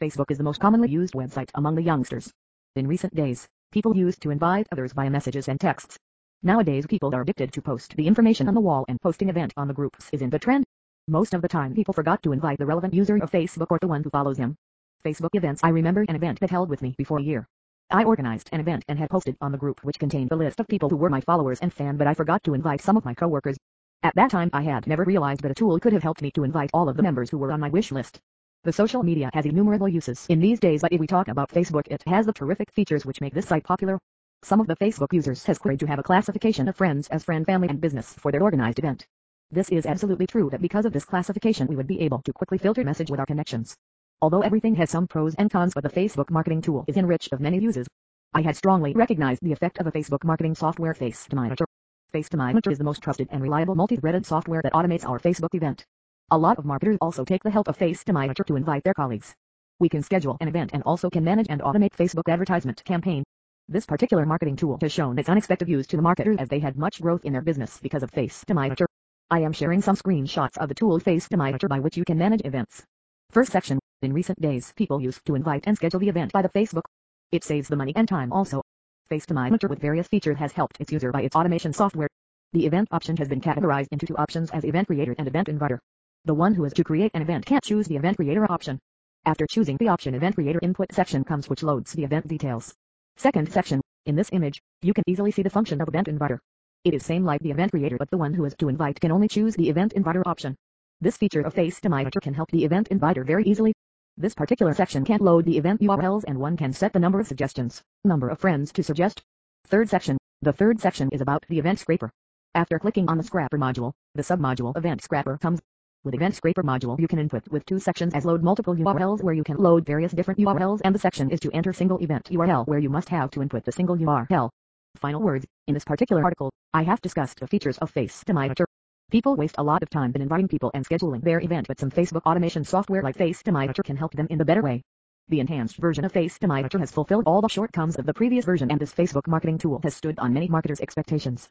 Facebook is the most commonly used website among the youngsters. In recent days, people used to invite others via messages and texts. Nowadays people are addicted to post the information on the wall and posting event on the groups is in the trend. Most of the time people forgot to invite the relevant user of Facebook or the one who follows him. Facebook events I remember an event that held with me before a year. I organized an event and had posted on the group which contained the list of people who were my followers and fan but I forgot to invite some of my coworkers. At that time I had never realized that a tool could have helped me to invite all of the members who were on my wish list. The social media has innumerable uses in these days but if we talk about Facebook it has the terrific features which make this site popular. Some of the Facebook users has queried to have a classification of friends as friend, family and business for their organized event. This is absolutely true that because of this classification we would be able to quickly filter message with our connections. Although everything has some pros and cons but the Facebook marketing tool is enriched of many uses. I had strongly recognized the effect of a Facebook marketing software FaceDominator. FaceDominator is the most trusted and reliable multi-threaded software that automates our Facebook event. A lot of marketers also take the help of FaceDominator to invite their colleagues. We can schedule an event and also can manage and automate Facebook advertisement campaign. This particular marketing tool has shown its unexpected use to the marketers as they had much growth in their business because of FaceDominator. I am sharing some screenshots of the tool FaceDominator by which you can manage events. First section, in recent days people used to invite and schedule the event by the Facebook. It saves the money and time also. FaceDominator with various features has helped its user by its automation software. The event option has been categorized into two options as event creator and event inviter. The one who is to create an event can't choose the event creator option. After choosing the option event creator input section comes which loads the event details. Second section, in this image, you can easily see the function of event inviter. It is same like the event creator but the one who is to invite can only choose the event inviter option. This feature of FaceDominator can help the event inviter very easily. This particular section can't load the event URLs and one can set the number of suggestions, number of friends to suggest. Third section, the third section is about the event scraper. After clicking on the scraper module, the submodule event scraper comes. With Event Scraper module you can input with two sections as load multiple URLs where you can load various different URLs and the section is to enter single event URL where you must have to input the single URL. Final words, in this particular article, I have discussed the features of FaceDominator. People waste a lot of time in inviting people and scheduling their event but some Facebook automation software like FaceDominator can help them in the better way. The enhanced version of FaceDominator has fulfilled all the shortcomings of the previous version and this Facebook marketing tool has stood on many marketers' expectations.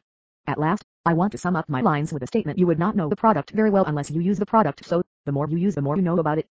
At last, I want to sum up my lines with a statement you would not know the product very well unless you use the product so, the more you use the more you know about it.